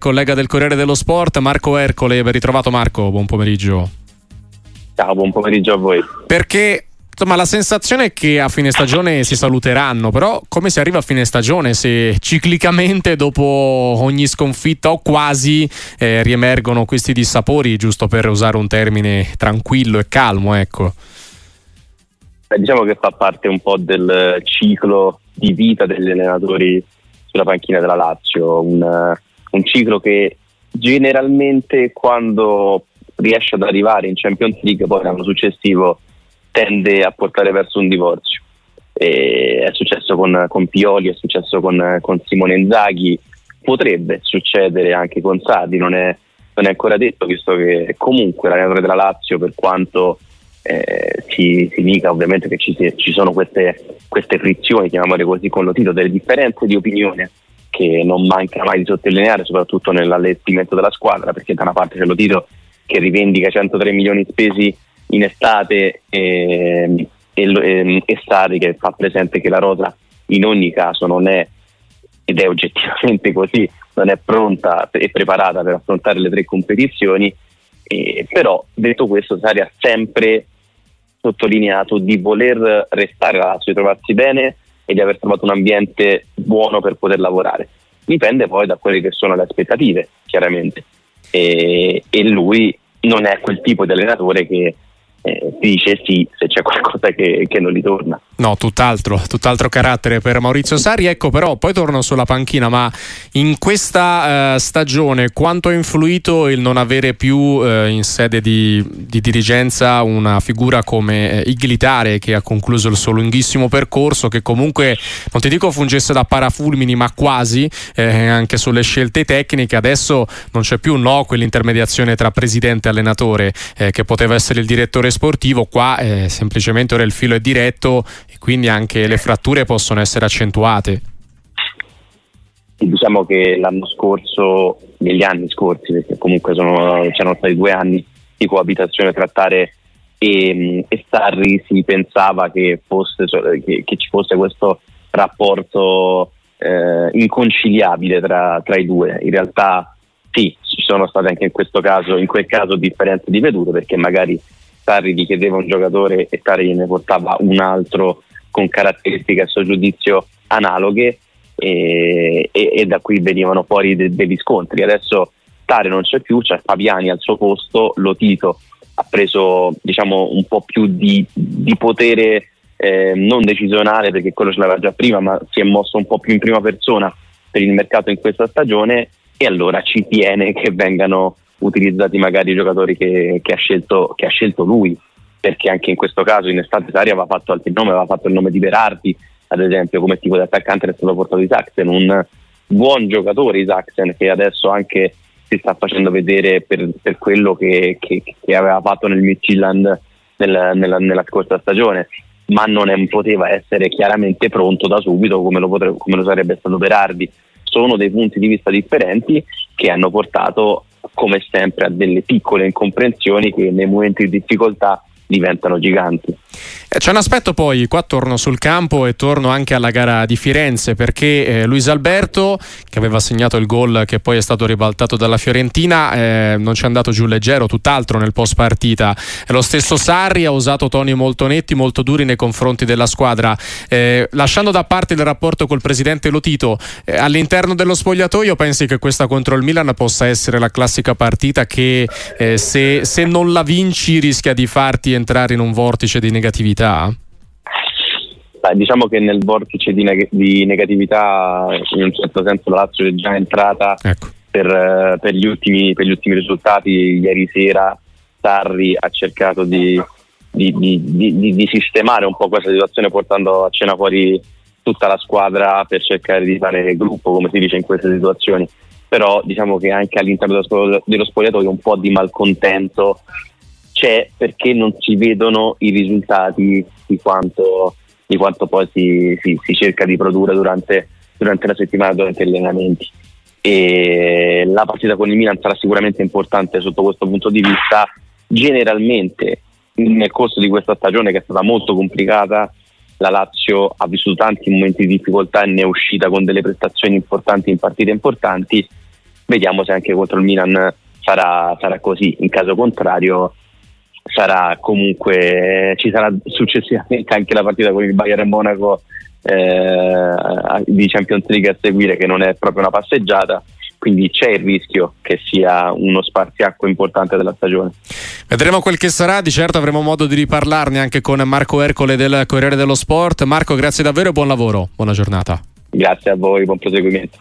collega del Corriere dello Sport, Marco Ercole. Ben ritrovato Marco, buon pomeriggio. Ciao, buon pomeriggio a voi. Perché insomma la sensazione è che a fine stagione si saluteranno, però come si arriva a fine stagione se ciclicamente dopo ogni sconfitta o quasi eh, riemergono questi dissapori, giusto per usare un termine tranquillo e calmo, ecco. Beh, diciamo che fa parte un po' del ciclo di vita degli allenatori sulla panchina della Lazio, un un ciclo che generalmente quando riesce ad arrivare in Champions League poi l'anno successivo tende a portare verso un divorzio. E è successo con, con, Pioli, è successo con, con, Simone Inzaghi, potrebbe succedere anche con Sardi, non è, non è ancora detto, visto che comunque l'allenatore della Lazio, per quanto eh, si, si, dica ovviamente che ci, ci sono queste, queste frizioni, chiamiamole così, con lo titolo, delle differenze di opinione che non manca mai di sottolineare, soprattutto nell'allestimento della squadra, perché da una parte c'è lo Tito che rivendica 103 milioni spesi in estate e, e, e, e Sari che fa presente che la rosa in ogni caso non è, ed è oggettivamente così, non è pronta e preparata per affrontare le tre competizioni, eh, però detto questo Sari ha sempre sottolineato di voler restare Lazio, di trovarsi bene e di aver trovato un ambiente buono per poter lavorare. Dipende poi da quelle che sono le aspettative, chiaramente. E, e lui non è quel tipo di allenatore che eh, dice sì se c'è qualcosa che, che, non gli torna. No, tutt'altro, tutt'altro carattere per Maurizio Sari. Ecco, però poi torno sulla panchina, ma in questa eh, stagione quanto ha influito il non avere più eh, in sede di, di, dirigenza una figura come eh, Iglitare che ha concluso il suo lunghissimo percorso, che comunque non ti dico fungesse da parafulmini, ma quasi eh, anche sulle scelte tecniche. Adesso non c'è più no, quell'intermediazione tra presidente e allenatore eh, che poteva essere il direttore sportivo, qua eh, semplicemente ora il filo è diretto e quindi anche le fratture possono essere accentuate. Diciamo che l'anno scorso, negli anni scorsi, perché comunque sono, c'erano stati due anni di coabitazione tra Tare e, e Starri, si pensava che, fosse, che, che ci fosse questo rapporto eh, inconciliabile tra, tra, i due. In realtà sì, ci sono state anche in questo caso, in quel caso differenze di vedute perché magari Sarri gli chiedeva un giocatore e Sarri ne portava un altro con caratteristiche a suo giudizio analoghe e, e, e da qui venivano fuori de, degli scontri. Adesso Tare non c'è più, c'è Fabiani al suo posto, Lotito ha preso diciamo, un po' più di, di potere eh, non decisionale perché quello ce l'aveva già prima, ma si è mosso un po' più in prima persona per il mercato in questa stagione e allora ci tiene che vengano utilizzati magari i giocatori che, che, ha scelto, che, ha scelto, lui, perché anche in questo caso in estate Sari aveva fatto altri nomi, aveva fatto il nome di Berardi, ad esempio come tipo di attaccante è stato portato Isaacsen, un buon giocatore Isaacsen che adesso anche si sta facendo vedere per, per quello che, che, aveva fatto nel Midtjylland nel, nella, nella, scorsa stagione, ma non è, poteva essere chiaramente pronto da subito come lo, potrebbe, come lo sarebbe stato Berardi. Sono dei punti di vista differenti che hanno portato come sempre a delle piccole incomprensioni che nei momenti di difficoltà diventano giganti. Eh, c'è un aspetto poi, qua torno sul campo e torno anche alla gara di Firenze perché eh, Luis Alberto che aveva segnato il gol che poi è stato ribaltato dalla Fiorentina eh, non ci è andato giù leggero, tutt'altro nel post partita. Lo stesso Sarri ha usato toni molto netti, molto duri nei confronti della squadra. Eh, lasciando da parte il rapporto col presidente Lotito, eh, all'interno dello spogliatoio pensi che questa contro il Milan possa essere la classica partita che eh, se, se non la vinci rischia di farti entrare in un vortice di negatività? Beh, diciamo che nel vortice di, neg- di, negatività in un certo senso la Lazio è già entrata ecco. per, per, gli ultimi, per, gli ultimi, risultati. Ieri sera Sarri ha cercato di, di, di, sistemare un po' questa situazione portando a cena fuori tutta la squadra per cercare di fare gruppo, come si dice in queste situazioni. Però diciamo che anche all'interno dello spogliatoio un po' di malcontento c'è perché non si vedono i risultati di quanto, di quanto poi si, si, si, cerca di produrre durante, durante, la settimana, durante gli allenamenti. E la partita con il Milan sarà sicuramente importante sotto questo punto di vista. Generalmente nel corso di questa stagione che è stata molto complicata, la Lazio ha vissuto tanti momenti di difficoltà e ne è uscita con delle prestazioni importanti in partite importanti vediamo se anche contro il Milan sarà, sarà così, in caso contrario sarà comunque ci sarà successivamente anche la partita con il Bayern Monaco eh, di Champions League a seguire che non è proprio una passeggiata quindi c'è il rischio che sia uno spartiacque importante della stagione. Vedremo quel che sarà, di certo avremo modo di riparlarne anche con Marco Ercole del Corriere dello Sport. Marco, grazie davvero e buon lavoro, buona giornata. Grazie a voi, buon proseguimento.